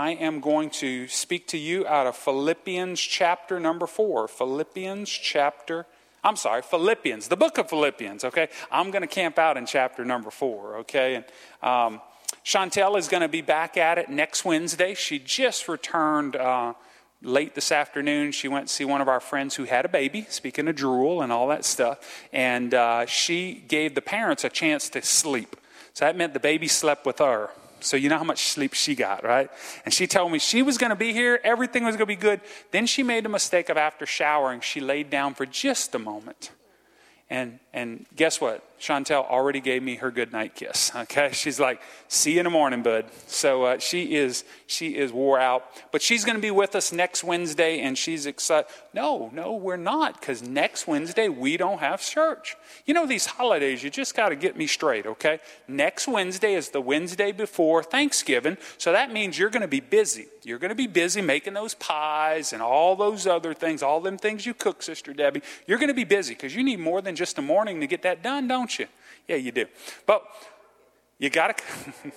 I am going to speak to you out of Philippians chapter number four. Philippians chapter, I'm sorry, Philippians, the book of Philippians, okay? I'm going to camp out in chapter number four, okay? And um, Chantel is going to be back at it next Wednesday. She just returned. Uh, late this afternoon, she went to see one of our friends who had a baby, speaking of drool and all that stuff. And uh, she gave the parents a chance to sleep. So that meant the baby slept with her. So you know how much sleep she got, right? And she told me she was going to be here, everything was going to be good. Then she made the mistake of after showering, she laid down for just a moment. And, and guess what? Chantel already gave me her goodnight kiss. Okay, she's like, "See you in the morning, bud." So uh, she is she is wore out, but she's going to be with us next Wednesday, and she's excited. No, no, we're not, because next Wednesday we don't have church. You know these holidays, you just got to get me straight, okay? Next Wednesday is the Wednesday before Thanksgiving, so that means you're going to be busy. You're going to be busy making those pies and all those other things, all them things you cook, Sister Debbie. You're going to be busy because you need more than just a morning to get that done, don't you? Yeah, you do. But you got to.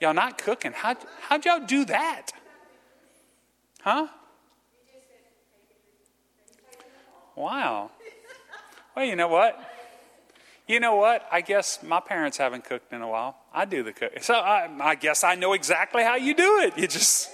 y'all not cooking. How, how'd y'all do that? Huh? Wow. Well, you know what? You know what? I guess my parents haven't cooked in a while. I do the cooking. So I, I guess I know exactly how you do it. You just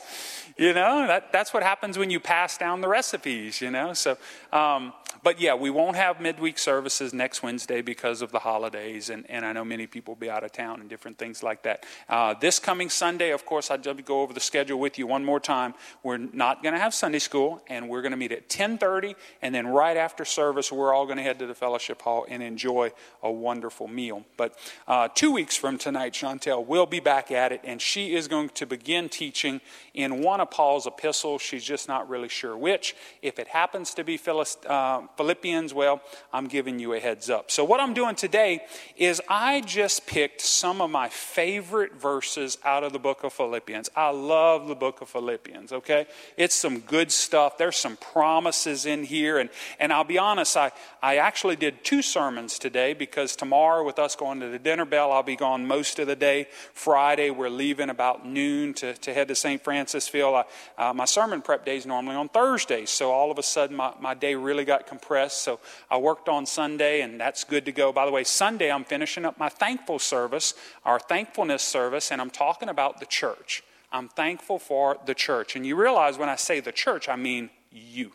you know, that, that's what happens when you pass down the recipes, you know. So, um, but yeah, we won't have midweek services next Wednesday because of the holidays, and, and I know many people will be out of town and different things like that. Uh, this coming Sunday, of course, I'll to go over the schedule with you one more time. We're not going to have Sunday school, and we're going to meet at 10:30, and then right after service, we're all going to head to the fellowship hall and enjoy a wonderful meal. But uh, two weeks from tonight, Chantel will be back at it, and she is going to begin teaching in one of Paul's epistles. She's just not really sure which. If it happens to be uh, Philippians, well, I'm giving you a heads up. So, what I'm doing today is I just picked some of my favorite verses out of the book of Philippians. I love the book of Philippians, okay? It's some good stuff. There's some promises in here. And, and I'll be honest, I, I actually did two sermons today because tomorrow, with us going to the dinner bell, I'll be gone most of the day. Friday, we're leaving about noon to, to head to St. Francisville. I, uh, my sermon prep day is normally on Thursdays, so all of a sudden my, my day really got compressed. So I worked on Sunday, and that's good to go. By the way, Sunday I'm finishing up my thankful service, our thankfulness service, and I'm talking about the church. I'm thankful for the church. And you realize when I say the church, I mean you.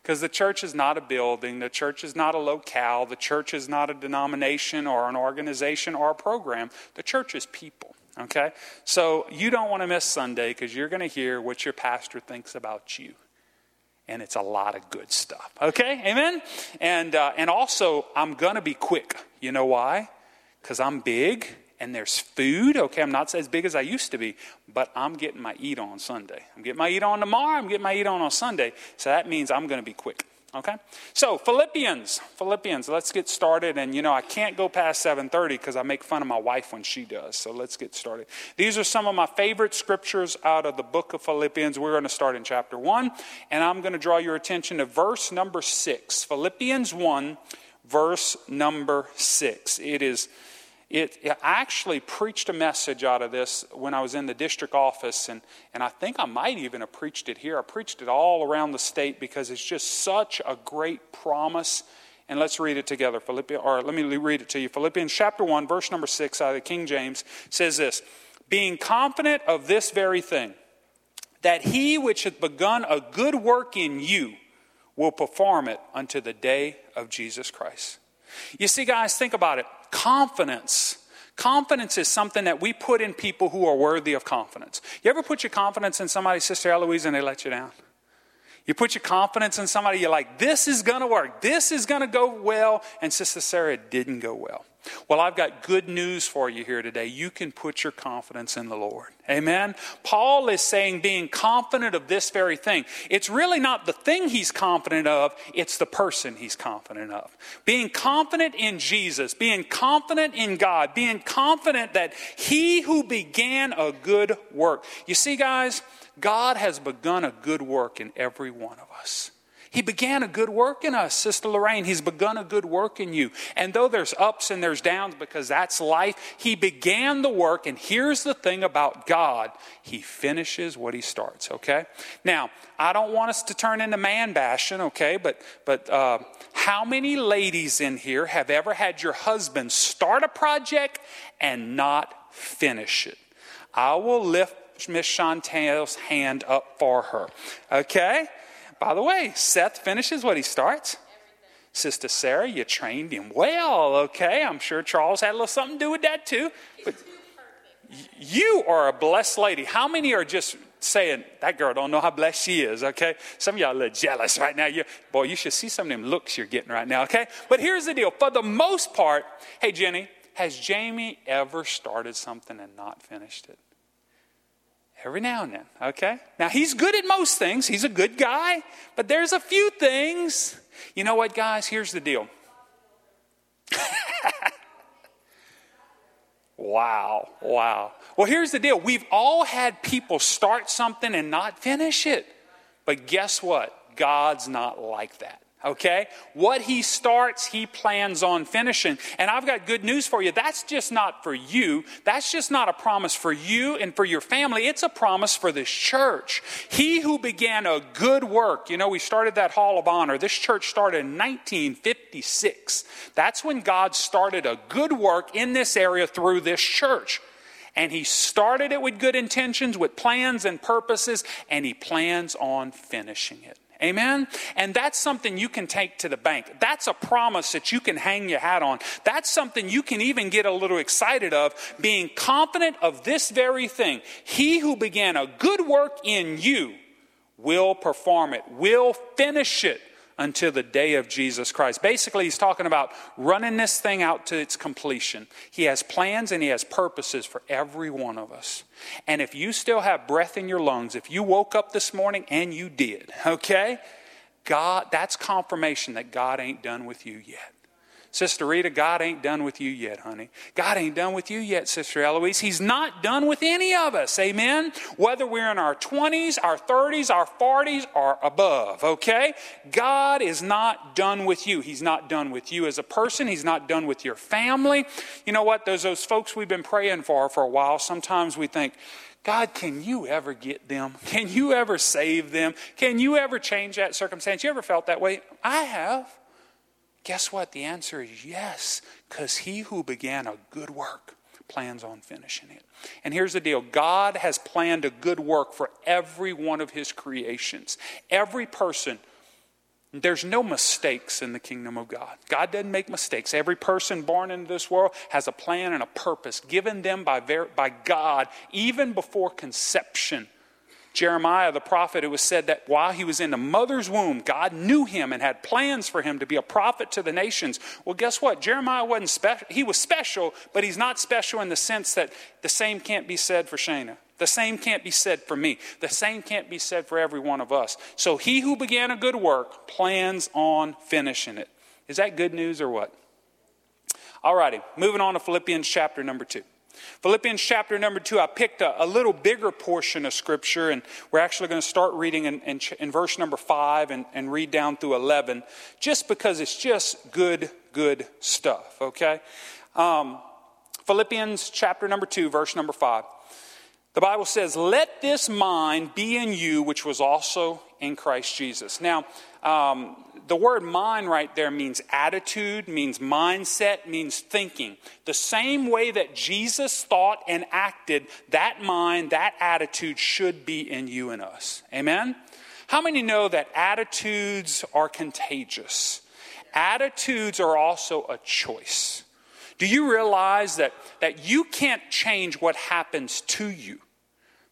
Because the church is not a building, the church is not a locale, the church is not a denomination or an organization or a program. The church is people. Okay? So you don't want to miss Sunday because you're going to hear what your pastor thinks about you. And it's a lot of good stuff. Okay? Amen? And, uh, and also, I'm to be quick. You know why? Because I'm big and there's food. Okay, I'm not as big as I used to be, but I'm getting my eat on Sunday. I'm getting my eat on tomorrow. I'm getting my eat on on Sunday. So that means I'm to be quick. Okay? So, Philippians, Philippians, let's get started. And you know, I can't go past 7:30 because I make fun of my wife when she does. So, let's get started. These are some of my favorite scriptures out of the book of Philippians. We're going to start in chapter 1, and I'm going to draw your attention to verse number 6. Philippians 1, verse number 6. It is it, I actually preached a message out of this when I was in the district office, and, and I think I might even have preached it here. I preached it all around the state because it's just such a great promise. And let's read it together. Philippians, or let me read it to you. Philippians chapter 1, verse number 6 out of the King James says this Being confident of this very thing, that he which hath begun a good work in you will perform it unto the day of Jesus Christ. You see, guys, think about it. Confidence. Confidence is something that we put in people who are worthy of confidence. You ever put your confidence in somebody, Sister Eloise, and they let you down? You put your confidence in somebody, you're like, this is to work. This is to go well. And Sister Sarah, didn't go well. Well, I've got good news for you here today. You can put your confidence in the Lord. Amen. Paul is saying being confident of this very thing. It's really not the thing he's confident of, it's the person he's confident of. Being confident in Jesus, being confident in God, being confident that he who began a good work. You see, guys, God has begun a good work in every one of us. He began a good work in us, Sister Lorraine. He's begun a good work in you. And though there's ups and there's downs because that's life, He began the work. And here's the thing about God He finishes what He starts, okay? Now, I don't want us to turn into man bashing, okay? But, but uh, how many ladies in here have ever had your husband start a project and not finish it? I will lift Miss Chantel's hand up for her, okay? By the way, Seth finishes what he starts. Sister Sarah, you trained him well, okay? I'm sure Charles had a little something to do with that too. But you are a blessed lady. How many are just saying, that girl don't know how blessed she is, okay? Some of y'all are a little jealous right now. You, boy, you should see some of them looks you're getting right now, okay? But here's the deal. For the most part, hey, Jenny, has Jamie ever started something and not finished it? Every now and then, okay? Now, he's good at most things. He's a good guy, but there's a few things. You know what, guys? Here's the deal. wow, wow. Well, here's the deal. We've all had people start something and not finish it. But guess what? God's not like that okay? What he starts, he plans on finishing. And I've got good news for you. That's just not for you. That's just not a promise for you and for your family. It's a promise for this church. He who began a good work, you know, we started that Hall of Honor. This church started in 1956. That's when God started a good work in this area through this church. And he started it with good intentions, with plans and purposes, and he plans on finishing it. Amen? And that's something you can take to the bank. That's a promise that you can hang your hat on. That's something you can even get a little excited of, being confident of this very thing. He who began a good work in you will perform it, will finish it until the day of Jesus Christ. Basically, he's talking about running this thing out to its completion. He has plans and he has purposes for every one of us. And if you still have breath in your lungs, if you woke up this morning and you did, okay? God, that's confirmation that God ain't done with you yet. Sister Rita, God ain't done with you yet, honey. God ain't done with you yet, Sister Eloise. He's not done with any of us, amen? Whether we're in our 20s, our 30s, our 40s, or above, okay? God is not done with you. He's not done with you as a person. He's not done with your family. You know what? Those, those folks we've been praying for for a while, sometimes we think, God, can you ever get them? Can you ever save them? Can you ever change that circumstance? You ever felt that way? I have. Guess what? The answer is yes, because he who began a good work plans on finishing it. And here's the deal God has planned a good work for every one of his creations. Every person, there's no mistakes in the kingdom of God. God doesn't make mistakes. Every person born into this world has a plan and a purpose given them by, by God even before conception. Jeremiah, the prophet, it was said that while he was in the mother's womb, God knew him and had plans for him to be a prophet to the nations. Well, guess what? Jeremiah wasn't special. He was special, but he's not special in the sense that the same can't be said for Shana. The same can't be said for me. The same can't be said for every one of us. So he who began a good work plans on finishing it. Is that good news or what? All righty, moving on to Philippians chapter number two. Philippians chapter number two, I picked a, a, little bigger portion of scripture, and we're actually going to start reading in, in, in verse number five and, and, read down through 11, just because it's just good, good stuff, okay? Um, Philippians chapter number two, verse number five. The Bible says, Let this mind be in you, which was also in Christ Jesus. Now, um, the word mind right there means attitude, means mindset, means thinking. The same way that Jesus thought and acted, that mind, that attitude should be in you and us. Amen? How many know that attitudes are contagious? Attitudes are also a choice. Do you realize that, that you can't change what happens to you,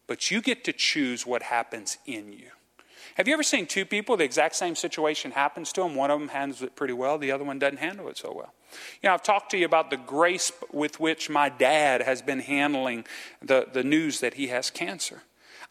but you get to choose what happens in you? Have you ever seen two people, the exact same situation happens to them? One of them handles it pretty well, the other one doesn't handle it so well. You know, I've talked to you about the grace with which my dad has been handling the, the news that he has cancer.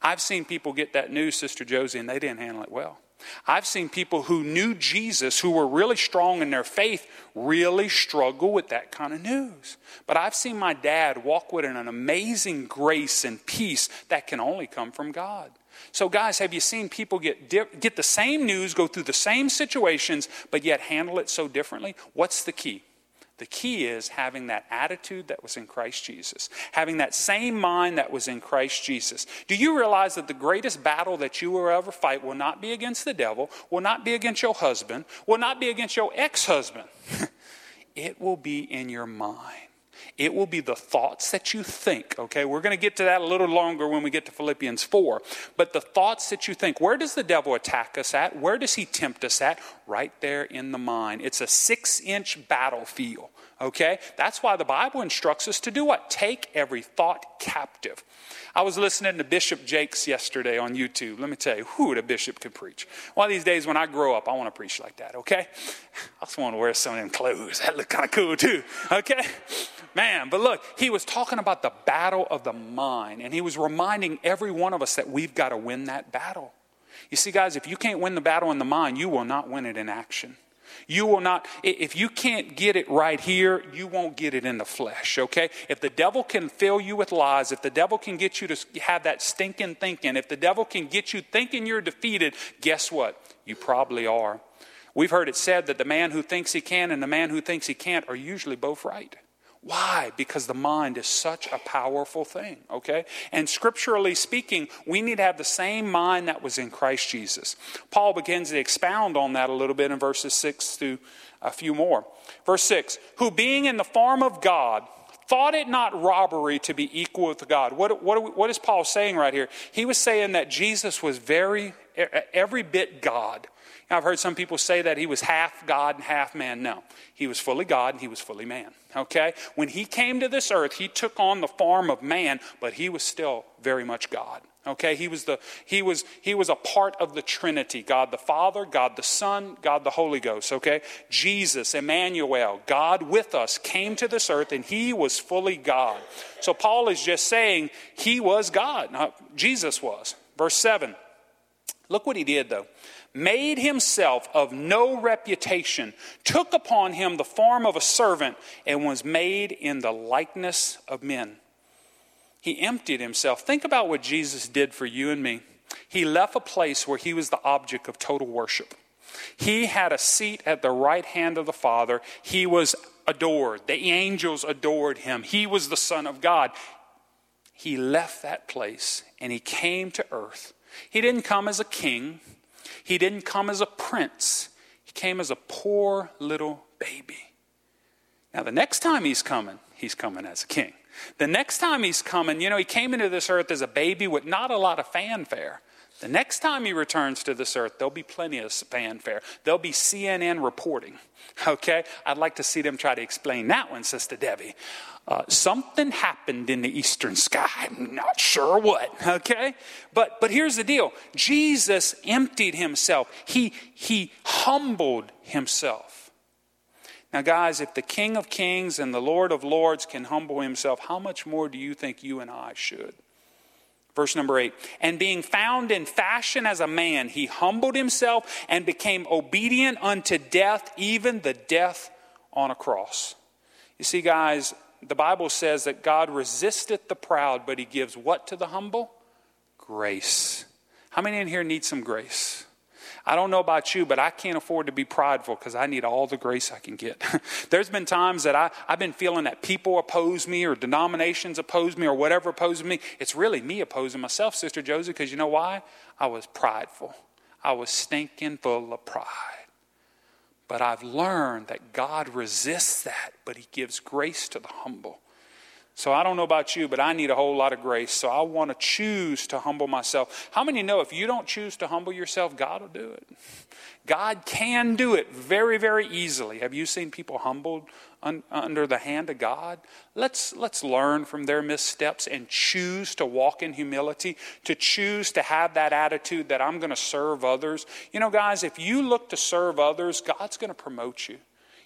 I've seen people get that news, Sister Josie, and they didn't handle it well. I've seen people who knew Jesus, who were really strong in their faith, really struggle with that kind of news. But I've seen my dad walk with an amazing grace and peace that can only come from God. So, guys, have you seen people get, get the same news, go through the same situations, but yet handle it so differently? What's the key? The key is having that attitude that was in Christ Jesus, having that same mind that was in Christ Jesus. Do you realize that the greatest battle that you will ever fight will not be against the devil, will not be against your husband, will not be against your ex husband? it will be in your mind. It will be the thoughts that you think, okay? We're going to get to that a little longer when we get to Philippians 4. But the thoughts that you think, where does the devil attack us at? Where does he tempt us at? Right there in the mind. It's a six inch battlefield, okay? That's why the Bible instructs us to do what? Take every thought captive. I was listening to Bishop Jakes yesterday on YouTube. Let me tell you, who the bishop could preach. One of these days when I grow up, I want to preach like that, okay? I just want to wear some of them clothes. That look kind of cool too, okay? Man, but look, he was talking about the battle of the mind, and he was reminding every one of us that we've got to win that battle. You see, guys, if you can't win the battle in the mind, you will not win it in action. You will not, if you can't get it right here, you won't get it in the flesh, okay? If the devil can fill you with lies, if the devil can get you to have that stinking thinking, if the devil can get you thinking you're defeated, guess what? You probably are. We've heard it said that the man who thinks he can and the man who thinks he can't are usually both right. Why? Because the mind is such a powerful thing, okay? And scripturally speaking, we need to have the same mind that was in Christ Jesus. Paul begins to expound on that a little bit in verses 6 through a few more. Verse 6 Who being in the form of God, thought it not robbery to be equal with God. What, what, what is Paul saying right here? He was saying that Jesus was very, every bit God. I've heard some people say that he was half God and half man. No, he was fully God and he was fully man. Okay? When he came to this earth, he took on the form of man, but he was still very much God. Okay? He was the he was he was a part of the Trinity, God the Father, God the Son, God the Holy Ghost, okay? Jesus, Emmanuel, God with us came to this earth and he was fully God. So Paul is just saying he was God. Now, Jesus was. Verse 7. Look what he did though made himself of no reputation, took upon him the form of a servant, and was made in the likeness of men. He emptied himself. Think about what Jesus did for you and me. He left a place where he was the object of total worship. He had a seat at the right hand of the Father. He was adored. The angels adored him. He was the Son of God. He left that place and he came to earth. He didn't come as a king. He didn't come as a prince, he came as a poor little baby. Now, the next time he's coming, he's coming as a king. The next time he's coming, you know, he came into this earth as a baby with not a lot of fanfare. The next time he returns to this earth, there'll be plenty of fanfare. There'll be CNN reporting. Okay? I'd like to see them try to explain that one, Sister Debbie. Uh, something happened in the eastern sky. I'm not sure what. Okay? But but here's the deal. Jesus emptied himself. He he humbled himself. Now, guys, if the King of Kings and the Lord of Lords can humble himself, how much more do you think you and I should? Verse number eight. And being found in fashion as a man, he humbled himself and became obedient unto death, even the death on a cross. You see, guys, the Bible says that God resisteth the proud, but he gives what to the humble? Grace. How many in here need some grace? I don't know about you, but I can't afford to be prideful because I need all the grace I can get. There's been times that I, I've been feeling that people oppose me or denominations oppose me or whatever opposes me. It's really me opposing myself, Sister Josie, because you know why? I was prideful. I was stinking full of pride. But I've learned that God resists that, but He gives grace to the humble. So I don't know about you, but I need a whole lot of grace. So I want to choose to humble myself. How many know if you don't choose to humble yourself, God will do it? God can do it very, very easily. Have you seen people humbled un- under the hand of God? Let's, let's learn from their missteps and choose to walk in humility, to choose to have that attitude that I'm going to serve others. You know, guys, if you look to serve others, God's going to promote you.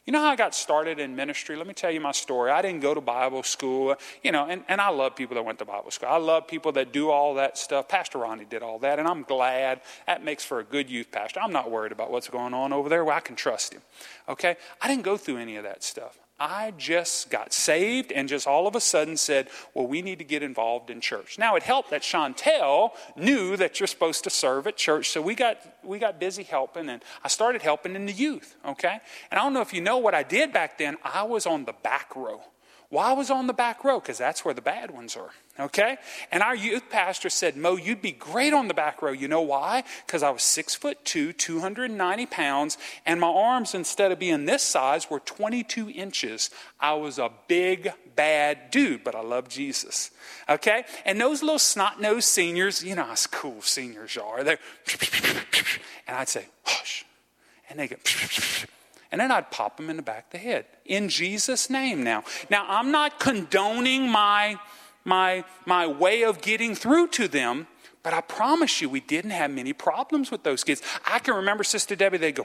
You know how I got started in ministry? Let me tell you my story. I didn't go to Bible school, you know, and, and I love people that went to Bible school. I love people that do all that stuff. Pastor Ronnie did all that, and I'm glad. That makes for a good youth pastor. I'm not worried about what's going on over there. Well, I can trust him. Okay? I didn't go through any of that stuff. I just got saved and just all of a sudden said, Well, we need to get involved in church. Now, it helped that Chantel knew that you're supposed to serve at church, so we got, we got busy helping, and I started helping in the youth, okay? And I don't know if you know what I did back then, I was on the back row. Well, I was on the back row because that's where the bad ones are. Okay? And our youth pastor said, Mo, you'd be great on the back row. You know why? Because I was six foot two, 290 pounds, and my arms, instead of being this size, were 22 inches. I was a big, bad dude, but I love Jesus. Okay? And those little snot nosed seniors, you know how cool seniors are. They're, and I'd say, hush. And they go, and then I'd pop them in the back of the head in Jesus' name now. Now, I'm not condoning my, my, my way of getting through to them, but I promise you, we didn't have many problems with those kids. I can remember Sister Debbie, they'd go,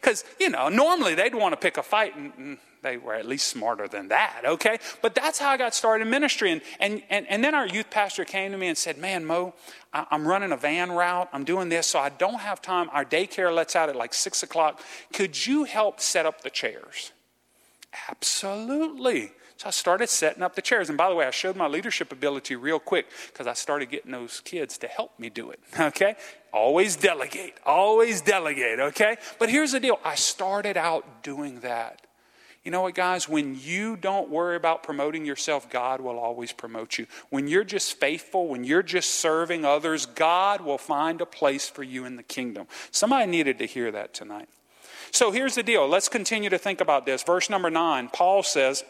because, you know, normally they'd want to pick a fight, and, they were at least smarter than that, okay? But that's how I got started in ministry. And, and, and, and then our youth pastor came to me and said, Man, Mo, I, I'm running a van route. I'm doing this, so I don't have time. Our daycare lets out at like 6 o'clock. Could you help set up the chairs? Absolutely. So I started setting up the chairs. And by the way, I showed my leadership ability real quick because I started getting those kids to help me do it. Okay? Always delegate. Always delegate. Okay? But here's the deal I started out doing that. You know what, guys? When you don't worry about promoting yourself, God will always promote you. When you're just faithful, when you're just serving others, God will find a place for you in the kingdom. Somebody needed to hear that tonight. So here's the deal. Let's continue to think about this. Verse number nine, Paul says,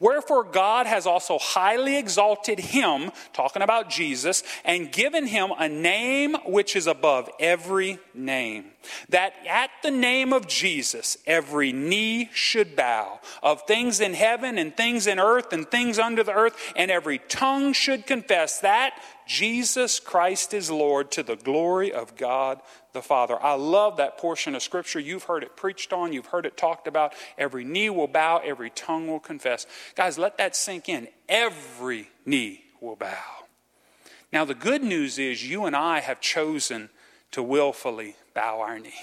Wherefore God has also highly exalted him, talking about Jesus, and given him a name which is above every name, that at the name of Jesus every knee should bow, of things in heaven and things in earth and things under the earth, and every tongue should confess that Jesus Christ is Lord to the glory of God the Father. I love that portion of Scripture. You've heard it preached on, you've heard it talked about. Every knee will bow, every tongue will confess. Guys, let that sink in. Every knee will bow. Now, the good news is you and I have chosen to willfully bow our knee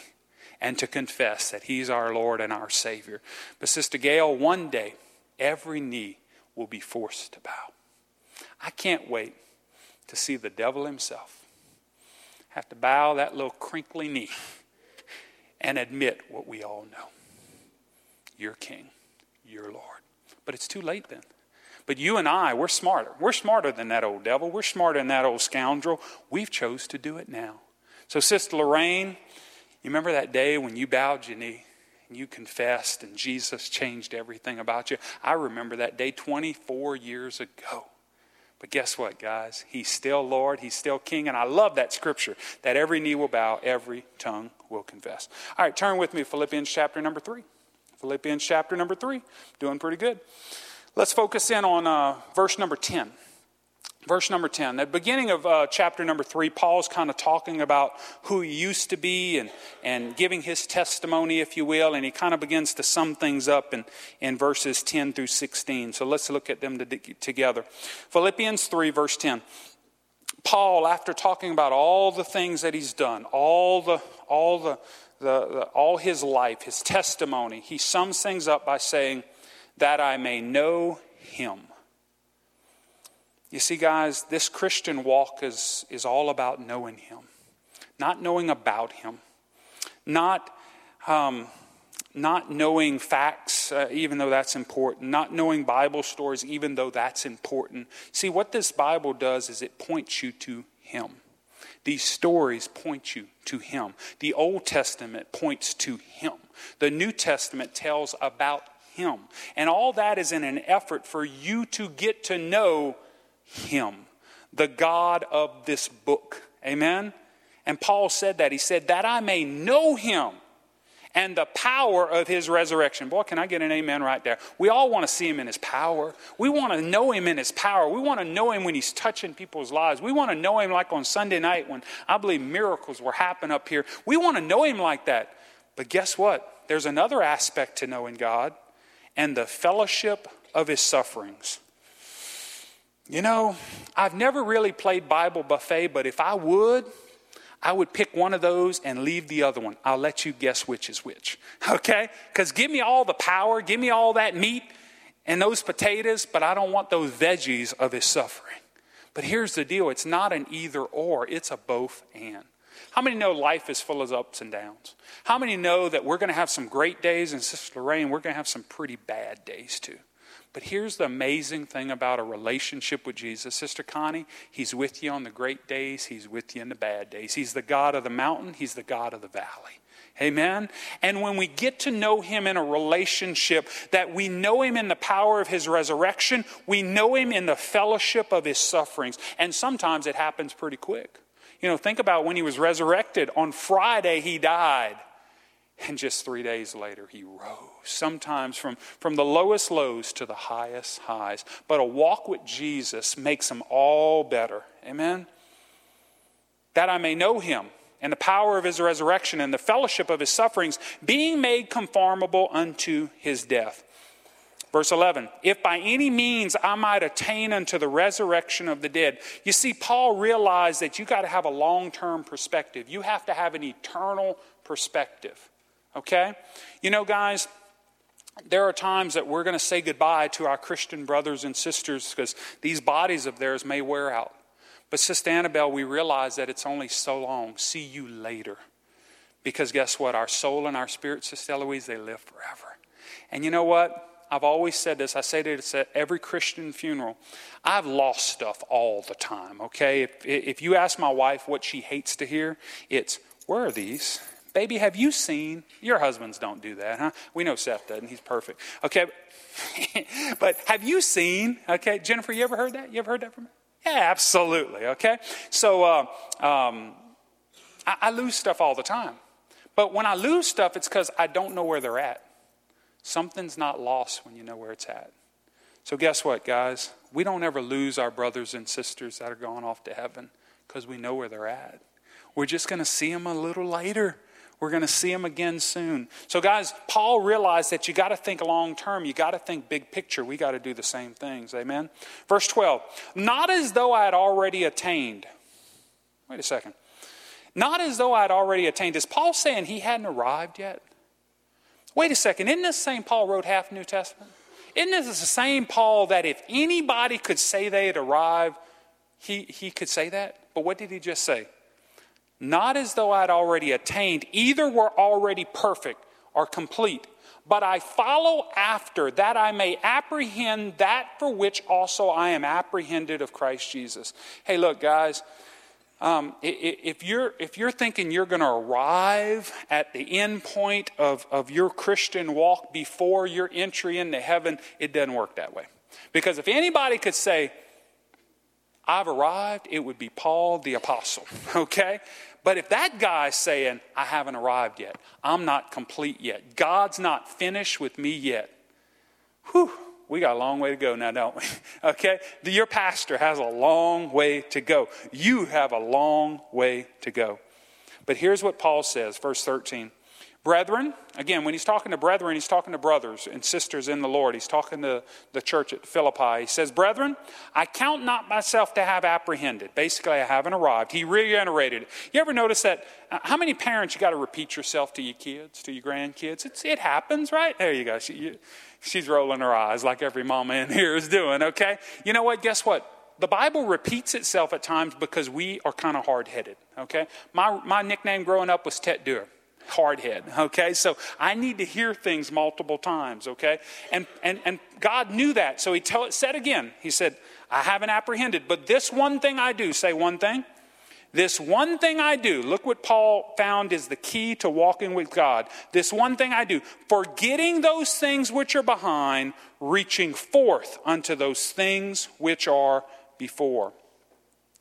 and to confess that He's our Lord and our Savior. But, Sister Gail, one day, every knee will be forced to bow. I can't wait to see the devil himself have to bow that little crinkly knee and admit what we all know You're King, you're Lord. But it's too late then. But you and I, we're smarter. We're smarter than that old devil. We're smarter than that old scoundrel. We've chose to do it now. So, Sister Lorraine, you remember that day when you bowed your knee and you confessed and Jesus changed everything about you? I remember that day 24 years ago. But guess what, guys? He's still Lord, He's still King. And I love that scripture that every knee will bow, every tongue will confess. All right, turn with me Philippians chapter number three. Philippians chapter number three. Doing pretty good. Let's focus in on uh, verse number 10. Verse number 10. At the beginning of uh, chapter number 3, Paul's kind of talking about who he used to be and, and giving his testimony, if you will, and he kind of begins to sum things up in, in verses 10 through 16. So let's look at them to, together. Philippians 3, verse 10. Paul, after talking about all the things that he's done, all the, all the, the, the all his life, his testimony, he sums things up by saying, That I may know him you see, guys, this Christian walk is, is all about knowing Him, not knowing about Him, not, um, not knowing facts, uh, even though that's important, not knowing Bible stories, even though that's important. See, what this Bible does is it points you to Him. These stories point you to Him. The Old Testament points to Him. The New Testament tells about Him. And all that is in an effort for you to get to know him, the God of this book. Amen? And Paul said that. He said, That I may know him and the power of his resurrection. Boy, can I get an amen right there? We all want to see him in his power. We want to know him in his power. We want to know him when he's touching people's lives. We want to know him like on Sunday night when I believe miracles were happening up here. We want to know him like that. But guess what? There's another aspect to knowing God and the fellowship of his sufferings. You know, I've never really played Bible buffet, but if I would, I would pick one of those and leave the other one. I'll let you guess which is which. Okay? Because give me all the power, give me all that meat and those potatoes, but I don't want those veggies of his suffering. But here's the deal it's not an either or, it's a both and. How many know life is full of ups and downs? How many know that we're going to have some great days, and Sister Lorraine, we're going to have some pretty bad days too? But here's the amazing thing about a relationship with Jesus. Sister Connie, He's with you on the great days, He's with you in the bad days. He's the God of the mountain, He's the God of the valley. Amen. And when we get to know him in a relationship, that we know him in the power of his resurrection, we know him in the fellowship of his sufferings. And sometimes it happens pretty quick. You know, think about when he was resurrected. On Friday, he died. And just three days later, he rose. Sometimes from, from the lowest lows to the highest highs. But a walk with Jesus makes them all better. Amen? That I may know him and the power of his resurrection and the fellowship of his sufferings, being made conformable unto his death. Verse 11, if by any means I might attain unto the resurrection of the dead. You see, Paul realized that you got to have a long term perspective. You have to have an eternal perspective. Okay? You know, guys, there are times that we're going to say goodbye to our Christian brothers and sisters because these bodies of theirs may wear out. But, Sister Annabelle, we realize that it's only so long. See you later. Because guess what? Our soul and our spirit, Sister Eloise, they live forever. And you know what? I've always said this. I say this at every Christian funeral. I've lost stuff all the time, okay? If, if you ask my wife what she hates to hear, it's, Where are these? Baby, have you seen? Your husbands don't do that, huh? We know Seth doesn't. He's perfect. Okay, but have you seen? Okay, Jennifer, you ever heard that? You ever heard that from me? Yeah, absolutely. Okay, so uh, um, I, I lose stuff all the time. But when I lose stuff, it's because I don't know where they're at. Something's not lost when you know where it's at. So, guess what, guys? We don't ever lose our brothers and sisters that are going off to heaven because we know where they're at. We're just going to see them a little later. We're going to see him again soon. So, guys, Paul realized that you got to think long term. You got to think big picture. We got to do the same things. Amen. Verse 12 Not as though I had already attained. Wait a second. Not as though I had already attained. Is Paul saying he hadn't arrived yet? Wait a second. Isn't this same Paul wrote half New Testament? Isn't this the same Paul that if anybody could say they had arrived, he, he could say that? But what did he just say? Not as though I had already attained, either were already perfect or complete, but I follow after that I may apprehend that for which also I am apprehended of Christ Jesus. Hey, look, guys. Um, if, you're, if you're thinking you're going to arrive at the end point of, of your Christian walk before your entry into heaven, it doesn't work that way. Because if anybody could say, I've arrived, it would be Paul the Apostle, okay? But if that guy's saying, I haven't arrived yet, I'm not complete yet, God's not finished with me yet, whew, we got a long way to go now, don't we? okay? Your pastor has a long way to go. You have a long way to go. But here's what Paul says, verse 13. Brethren, again, when he's talking to brethren, he's talking to brothers and sisters in the Lord. He's talking to the church at Philippi. He says, Brethren, I count not myself to have apprehended. Basically, I haven't arrived. He reiterated. You ever notice that? Uh, how many parents you got to repeat yourself to your kids, to your grandkids? It's, it happens, right? There you go. She, you, she's rolling her eyes like every mama in here is doing, okay? You know what? Guess what? the Bible repeats itself at times because we are kind of hard headed, okay? My, my nickname growing up was Tet Dur hard head, okay? So I need to hear things multiple times, okay? And, and, and God knew that. So he tell, said again, he said, I haven't apprehended, but this one thing I do, say one thing. This one thing I do, look what Paul found is the key to walking with God. This one thing I do, forgetting those things which are behind, reaching forth unto those things which are before.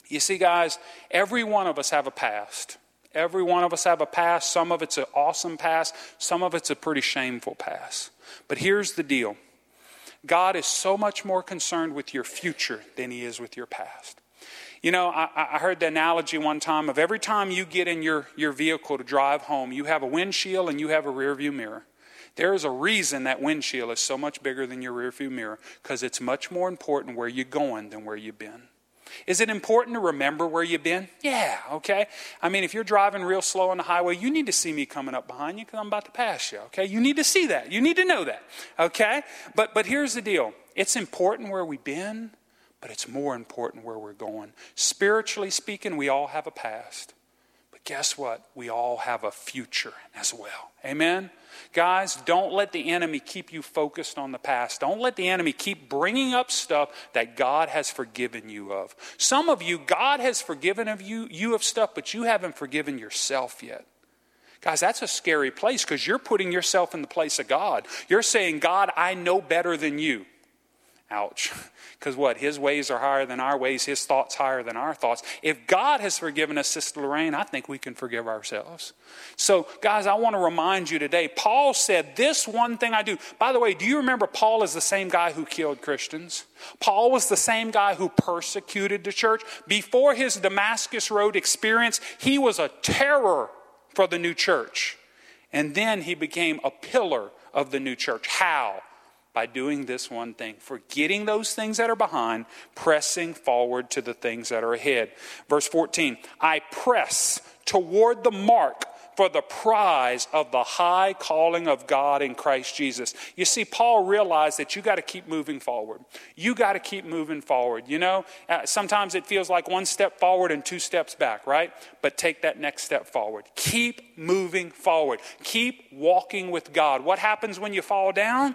You see, guys, every one of us have a past. Every one of us have a past. Some of it's an awesome past, some of it's a pretty shameful past. But here's the deal God is so much more concerned with your future than he is with your past. You know, I, I, heard the analogy one time of every time you get in your, your vehicle to drive home, you have a windshield and you have a rear view mirror. There is a reason that windshield is so much bigger than your rear view mirror because it's much more important where you're going than where you've been. Is it important to remember where you've been? Yeah, okay. I mean, if you're driving real slow on the highway, you need to see me coming up behind you because I'm about to pass you, okay? You need to see that. You need to know that, okay? But, but here's the deal it's important where we've been, but it's more important where we're going. Spiritually speaking, we all have a past. But guess what? We all have a future as well. Amen? Guys, don't let the enemy keep you focused on the past. Don't let the enemy keep bringing up stuff that God has forgiven you of. Some of you, God has forgiven of you, you of stuff, but you haven't forgiven yourself yet. Guys, that's a scary place because you're putting yourself in the place of God. You're saying, God, I know better than you. Ouch. Because what? His ways are higher than our ways, his thoughts higher than our thoughts. If God has forgiven us, Sister Lorraine, I think we can forgive ourselves. So, guys, I want to remind you today Paul said, This one thing I do. By the way, do you remember Paul is the same guy who killed Christians? Paul was the same guy who persecuted the church. Before his Damascus Road experience, he was a terror for the new church. And then he became a pillar of the new church. How? By doing this one thing, forgetting those things that are behind, pressing forward to the things that are ahead. Verse 14 I press toward the mark for the prize of the high calling of God in Christ Jesus. You see, Paul realized that you got to keep moving forward. You got to keep moving forward. You know, uh, sometimes it feels like one step forward and two steps back, right? But take that next step forward. Keep moving forward. Keep walking with God. What happens when you fall down?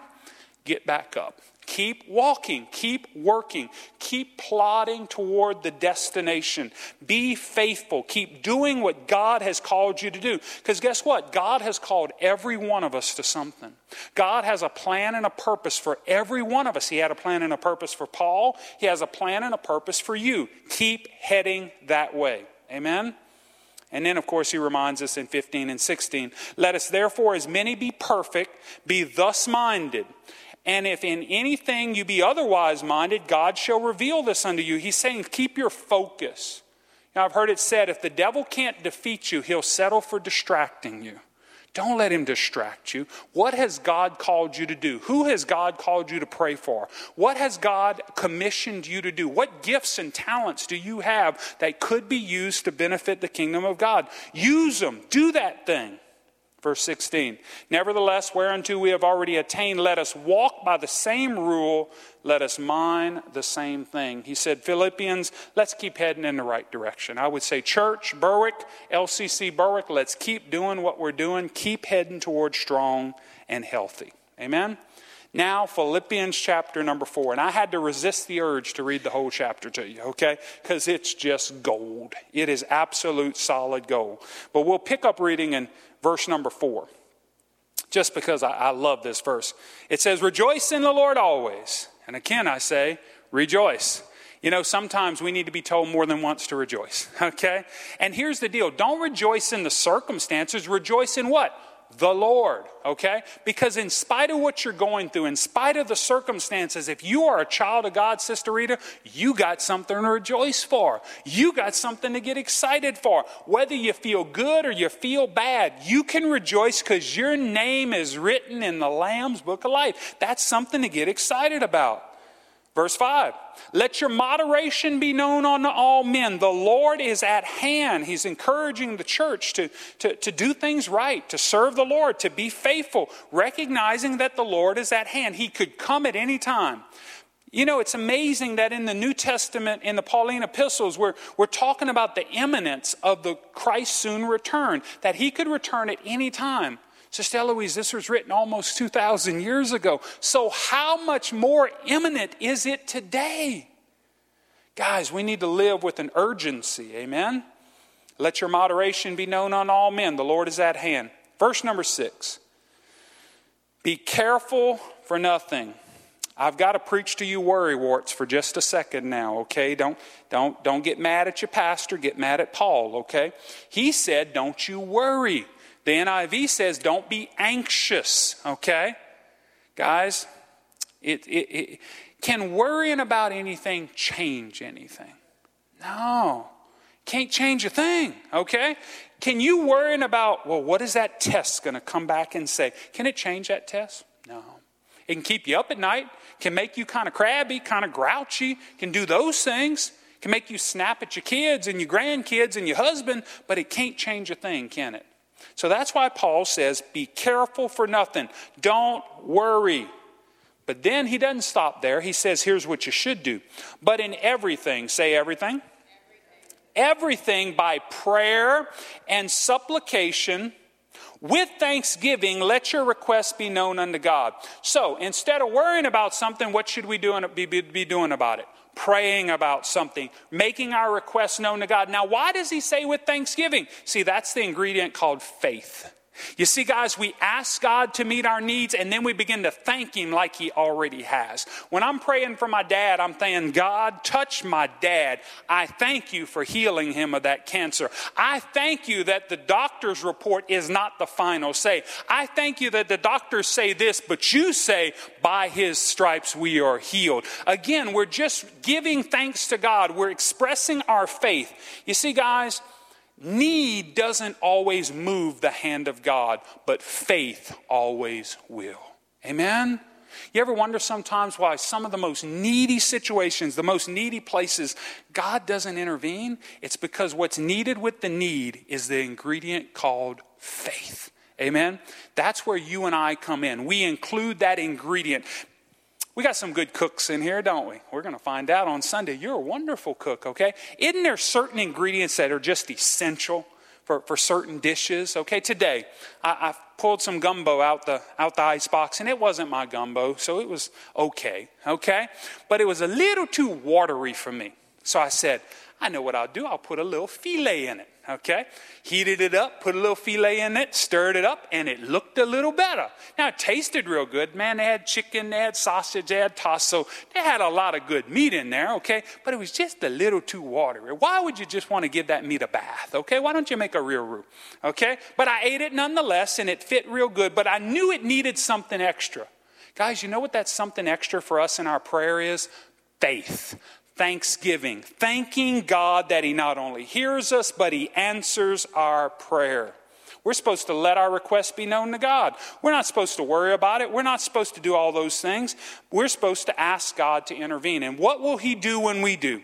Get back up. Keep walking, keep working, keep plodding toward the destination. Be faithful, keep doing what God has called you to do. Because guess what? God has called every one of us to something. God has a plan and a purpose for every one of us. He had a plan and a purpose for Paul, He has a plan and a purpose for you. Keep heading that way. Amen? And then, of course, he reminds us in 15 and 16 let us therefore, as many be perfect, be thus minded. And if in anything you be otherwise minded, God shall reveal this unto you. He's saying, keep your focus. Now, I've heard it said if the devil can't defeat you, he'll settle for distracting you. Don't let him distract you. What has God called you to do? Who has God called you to pray for? What has God commissioned you to do? What gifts and talents do you have that could be used to benefit the kingdom of God? Use them. Do that thing. Verse 16, nevertheless, whereunto we have already attained, let us walk by the same rule, let us mind the same thing. He said, Philippians, let's keep heading in the right direction. I would say, church, Berwick, LCC Berwick, let's keep doing what we're doing, keep heading towards strong and healthy. Amen? Now, Philippians chapter number four. And I had to resist the urge to read the whole chapter to you, okay? Because it's just gold. It is absolute solid gold. But we'll pick up reading in verse number four, just because I, I love this verse. It says, Rejoice in the Lord always. And again, I say, Rejoice. You know, sometimes we need to be told more than once to rejoice, okay? And here's the deal don't rejoice in the circumstances, rejoice in what? The Lord, okay? Because in spite of what you're going through, in spite of the circumstances, if you are a child of God, Sister Rita, you got something to rejoice for. You got something to get excited for. Whether you feel good or you feel bad, you can rejoice because your name is written in the Lamb's book of life. That's something to get excited about. Verse 5 Let your moderation be known unto all men. The Lord is at hand. He's encouraging the church to, to, to do things right, to serve the Lord, to be faithful, recognizing that the Lord is at hand. He could come at any time. You know, it's amazing that in the New Testament, in the Pauline epistles, we're, we're talking about the imminence of the Christ soon return, that he could return at any time. Sister Eloise, this was written almost 2,000 years ago. So, how much more imminent is it today? Guys, we need to live with an urgency. Amen? Let your moderation be known on all men. The Lord is at hand. Verse number six Be careful for nothing. I've got to preach to you worry warts for just a second now, okay? Don't, don't, don't get mad at your pastor, get mad at Paul, okay? He said, Don't you worry. The NIV says, don't be anxious, okay? Guys, it, it, it, can worrying about anything change anything? No. Can't change a thing, okay? Can you worrying about, well, what is that test going to come back and say? Can it change that test? No. It can keep you up at night, can make you kind of crabby, kind of grouchy, can do those things, can make you snap at your kids and your grandkids and your husband, but it can't change a thing, can it? So that's why Paul says, be careful for nothing. Don't worry. But then he doesn't stop there. He says, here's what you should do. But in everything, say everything. Everything, by prayer and supplication with thanksgiving, let your requests be known unto God. So instead of worrying about something, what should we do, be, be doing about it? Praying about something, making our requests known to God. Now, why does he say with thanksgiving? See, that's the ingredient called faith. You see, guys, we ask God to meet our needs and then we begin to thank Him like He already has. When I'm praying for my dad, I'm saying, God, touch my dad. I thank you for healing him of that cancer. I thank you that the doctor's report is not the final say. I thank you that the doctors say this, but you say, by His stripes we are healed. Again, we're just giving thanks to God. We're expressing our faith. You see, guys, Need doesn't always move the hand of God, but faith always will. Amen? You ever wonder sometimes why some of the most needy situations, the most needy places, God doesn't intervene? It's because what's needed with the need is the ingredient called faith. Amen? That's where you and I come in. We include that ingredient. We got some good cooks in here, don't we? We're going to find out on Sunday. You're a wonderful cook, okay? Isn't there certain ingredients that are just essential for, for certain dishes? Okay, today I, I pulled some gumbo out the, out the ice box, and it wasn't my gumbo, so it was okay, okay? But it was a little too watery for me. So I said, I know what I'll do. I'll put a little filé in it okay? Heated it up, put a little filé in it, stirred it up, and it looked a little better. Now, it tasted real good. Man, they had chicken, they had sausage, they had tasso. They had a lot of good meat in there, okay? But it was just a little too watery. Why would you just want to give that meat a bath, okay? Why don't you make a real roux, okay? But I ate it nonetheless, and it fit real good, but I knew it needed something extra. Guys, you know what that something extra for us in our prayer is? Faith thanksgiving, thanking God that He not only hears us, but He answers our prayer. We're supposed to let our requests be known to God. We're not supposed to worry about it. We're not supposed to do all those things. We're supposed to ask God to intervene. And what will He do when we do?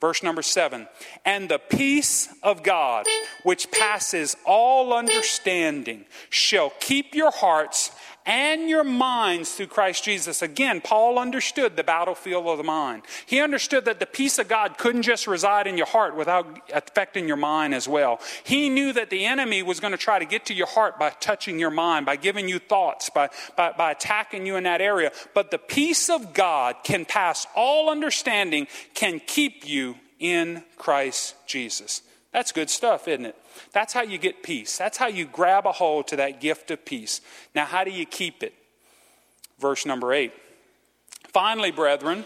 Verse number seven. And the peace of God, which passes all understanding, shall keep your hearts and your minds through Christ Jesus. Again, Paul understood the battlefield of the mind. He understood that the peace of God couldn't just reside in your heart without affecting your mind as well. He knew that the enemy was going to try to get to your heart by touching your mind, by giving you thoughts, by, by, by attacking you in that area. But the peace of God can pass all understanding, can keep you in Christ Jesus. That's good stuff, isn't it? That's how you get peace. That's how you grab a hold to that gift of peace. Now, how do you keep it? Verse number eight. Finally, brethren,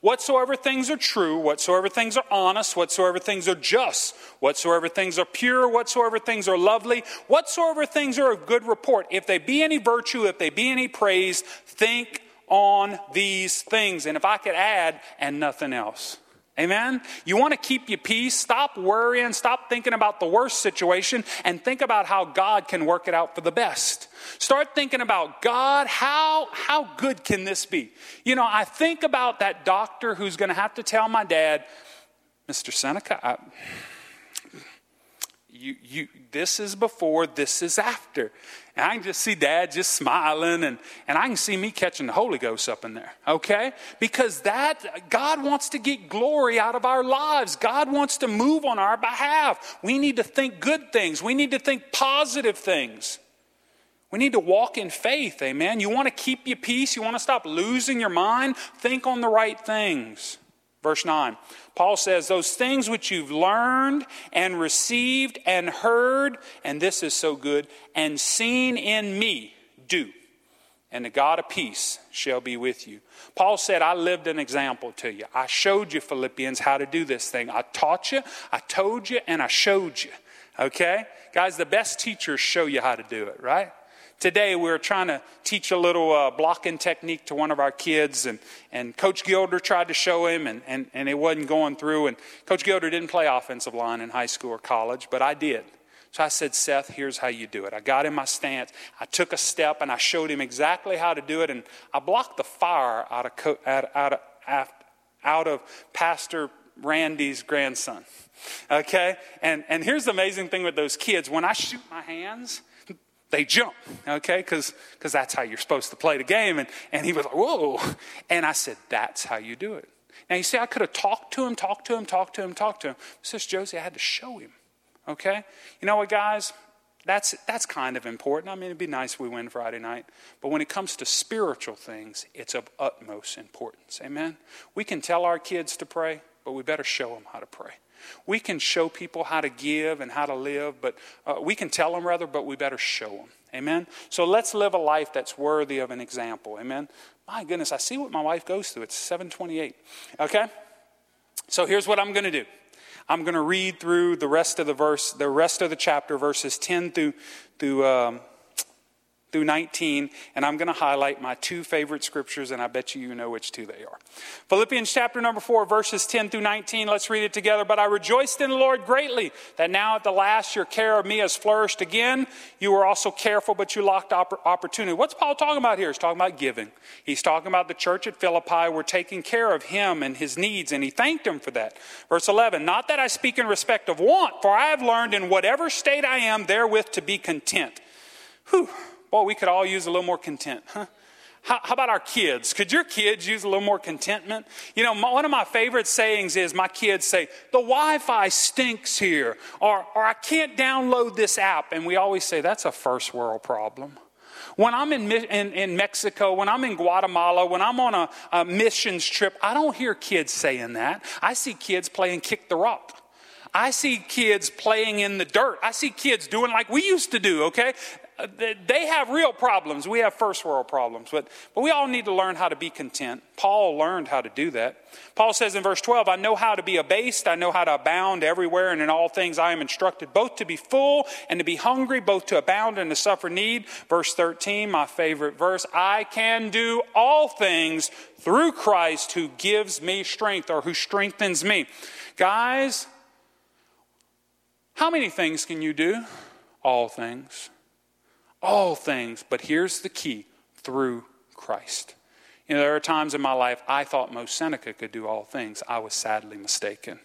whatsoever things are true, whatsoever things are honest, whatsoever things are just, whatsoever things are pure, whatsoever things are lovely, whatsoever things are of good report, if they be any virtue, if they be any praise, think on these things. And if I could add, and nothing else. Amen? You want to keep your peace? Stop worrying. Stop thinking about the worst situation and think about how God can work it out for the best. Start thinking about God, how, how good can this be? You know, I think about that doctor who's going to have to tell my dad, Mr. Seneca, I, you, you, this is before, this is after. And I can just see dad just smiling, and, and I can see me catching the Holy Ghost up in there, okay? Because that, God wants to get glory out of our lives. God wants to move on our behalf. We need to think good things, we need to think positive things. We need to walk in faith, amen. You want to keep your peace, you want to stop losing your mind, think on the right things. Verse 9, Paul says, Those things which you've learned and received and heard, and this is so good, and seen in me, do, and the God of peace shall be with you. Paul said, I lived an example to you. I showed you, Philippians, how to do this thing. I taught you, I told you, and I showed you. Okay? Guys, the best teachers show you how to do it, right? Today, we were trying to teach a little uh, blocking technique to one of our kids, and, and Coach Gilder tried to show him, and, and, and it wasn't going through. And Coach Gilder didn't play offensive line in high school or college, but I did. So I said, Seth, here's how you do it. I got in my stance, I took a step, and I showed him exactly how to do it, and I blocked the fire out of, out, out of, out of Pastor Randy's grandson. Okay? And, and here's the amazing thing with those kids when I shoot my hands, they jump, okay? Because that's how you're supposed to play the game. And, and he was like, whoa. And I said, that's how you do it. Now, you see, I could have talked to him, talked to him, talked to him, talked to him. Sister Josie, I had to show him, okay? You know what, guys? That's, that's kind of important. I mean, it'd be nice if we win Friday night. But when it comes to spiritual things, it's of utmost importance. Amen? We can tell our kids to pray, but we better show them how to pray. We can show people how to give and how to live, but uh, we can tell them rather, but we better show them. Amen? So let's live a life that's worthy of an example. Amen? My goodness, I see what my wife goes through. It's 728. Okay? So here's what I'm going to do. I'm going to read through the rest of the verse, the rest of the chapter, verses 10 through, through um, through 19, and I'm going to highlight my two favorite scriptures, and I bet you you know which two they are. Philippians chapter number 4, verses 10 through 19. Let's read it together. But I rejoiced in the Lord greatly that now at the last your care of me has flourished again. You were also careful, but you locked opportunity. What's Paul talking about here? He's talking about giving. He's talking about the church at Philippi were taking care of him and his needs, and he thanked him for that. Verse 11, not that I speak in respect of want, for I have learned in whatever state I am therewith to be content. Whew. Boy, we could all use a little more content. Huh? How, how, about our kids? Could your kids use a little more contentment? You know, my, one of my favorite sayings is my kids say, the Wi Fi stinks here, or, or I can't download this app. And we always say, that's a first world problem. When I'm in, in, in Mexico, when I'm in Guatemala, when I'm on a, a missions trip, I don't hear kids saying that. I see kids playing kick the rock. I see kids playing in the dirt. I see kids doing like we used to do, okay? They have real problems. We have first world problems. But, but we all need to learn how to be content. Paul learned how to do that. Paul says in verse 12, I know how to be abased. I know how to abound everywhere, and in all things I am instructed both to be full and to be hungry, both to abound and to suffer need. Verse 13, my favorite verse I can do all things through Christ who gives me strength or who strengthens me. Guys, how many things can you do? All things all things, but here's the key through Christ. You know, there are times in my life I thought Mo Seneca could do all things. I was sadly mistaken.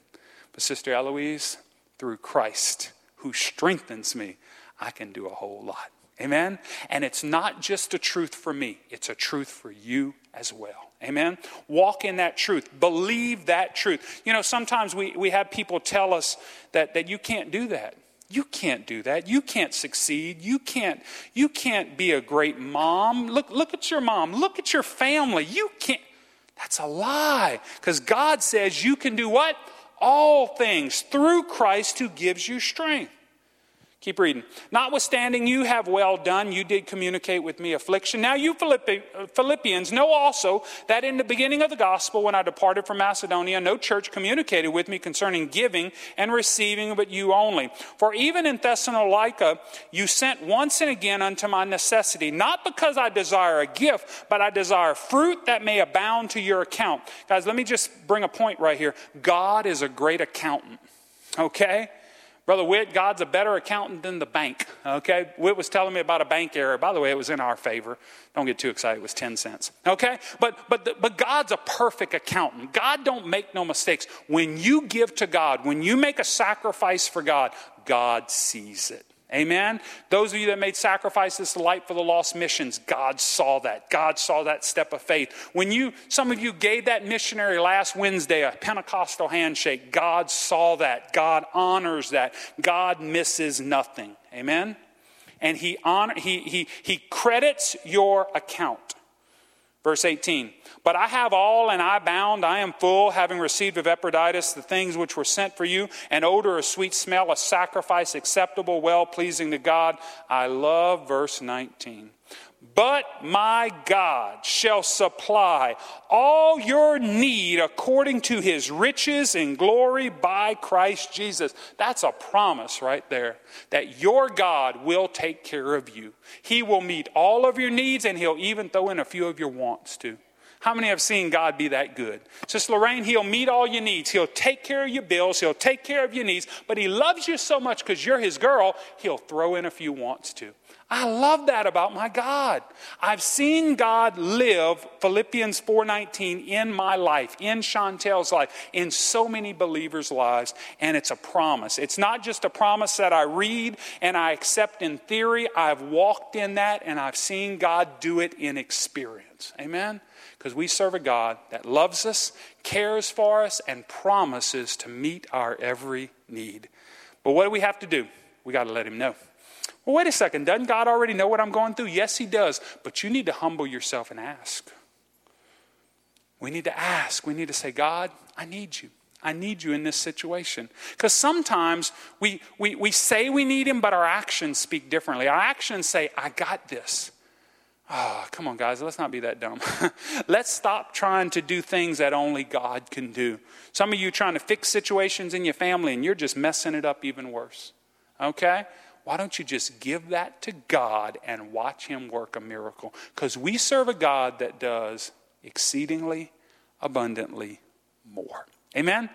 But Sister Eloise, through Christ, who strengthens me, I can do a whole lot. Amen? And it's not just a truth for me, it's a truth for you as well. Amen? Walk in that truth. Believe that truth. You know, sometimes we, we have people tell us that, that you can't do that. You can't do that. You can't succeed. You can't, you can't be a great mom. Look, look at your mom. Look at your family. You can't. That's a lie. Because God says you can do what? All things through Christ who gives you strength. Keep reading. Notwithstanding, you have well done. You did communicate with me affliction. Now, you uh, Philippians know also that in the beginning of the gospel, when I departed from Macedonia, no church communicated with me concerning giving and receiving, but you only. For even in Thessalonica, you sent once and again unto my necessity, not because I desire a gift, but I desire fruit that may abound to your account. Guys, let me just bring a point right here. God is a great accountant, okay? Brother Witt, God's a better accountant than the bank. Okay? Witt was telling me about a bank error. By the way, it was in our favor. Don't get too excited. It was 10 cents. Okay? But, but, but God's a perfect accountant. God don't make no mistakes. When you give to God, when you make a sacrifice for God, God sees it. Amen. Those of you that made sacrifices to light for the lost missions, God saw that. God saw that step of faith. When you, some of you gave that missionary last Wednesday a Pentecostal handshake, God saw that. God honors that. God misses nothing. Amen. And he honor, he, he, he credits your account. Verse 18, but I have all and I bound, I am full, having received of Epaphroditus the things which were sent for you, an odor, a sweet smell, a sacrifice acceptable, well pleasing to God. I love verse 19. But my God shall supply all your need according to his riches and glory by Christ Jesus. That's a promise right there that your God will take care of you. He will meet all of your needs and he'll even throw in a few of your wants too. How many have seen God be that good? Sister Lorraine, He'll meet all your needs. He'll take care of your bills. He'll take care of your needs. But He loves you so much because you're His girl, He'll throw in a few wants too. I love that about my God. I've seen God live Philippians 4:19 in my life, in Chantel's life, in so many believers' lives, and it's a promise. It's not just a promise that I read and I accept in theory. I've walked in that and I've seen God do it in experience. Amen. Because we serve a God that loves us, cares for us, and promises to meet our every need. But what do we have to do? We got to let Him know. Well, wait a second. Doesn't God already know what I'm going through? Yes, He does. But you need to humble yourself and ask. We need to ask. We need to say, God, I need you. I need you in this situation. Because sometimes we, we, we say we need Him, but our actions speak differently. Our actions say, I got this. Oh, come on, guys, let's not be that dumb. let's stop trying to do things that only God can do. Some of you trying to fix situations in your family and you're just messing it up even worse. Okay? Why don't you just give that to God and watch Him work a miracle? Because we serve a God that does exceedingly abundantly more. Amen?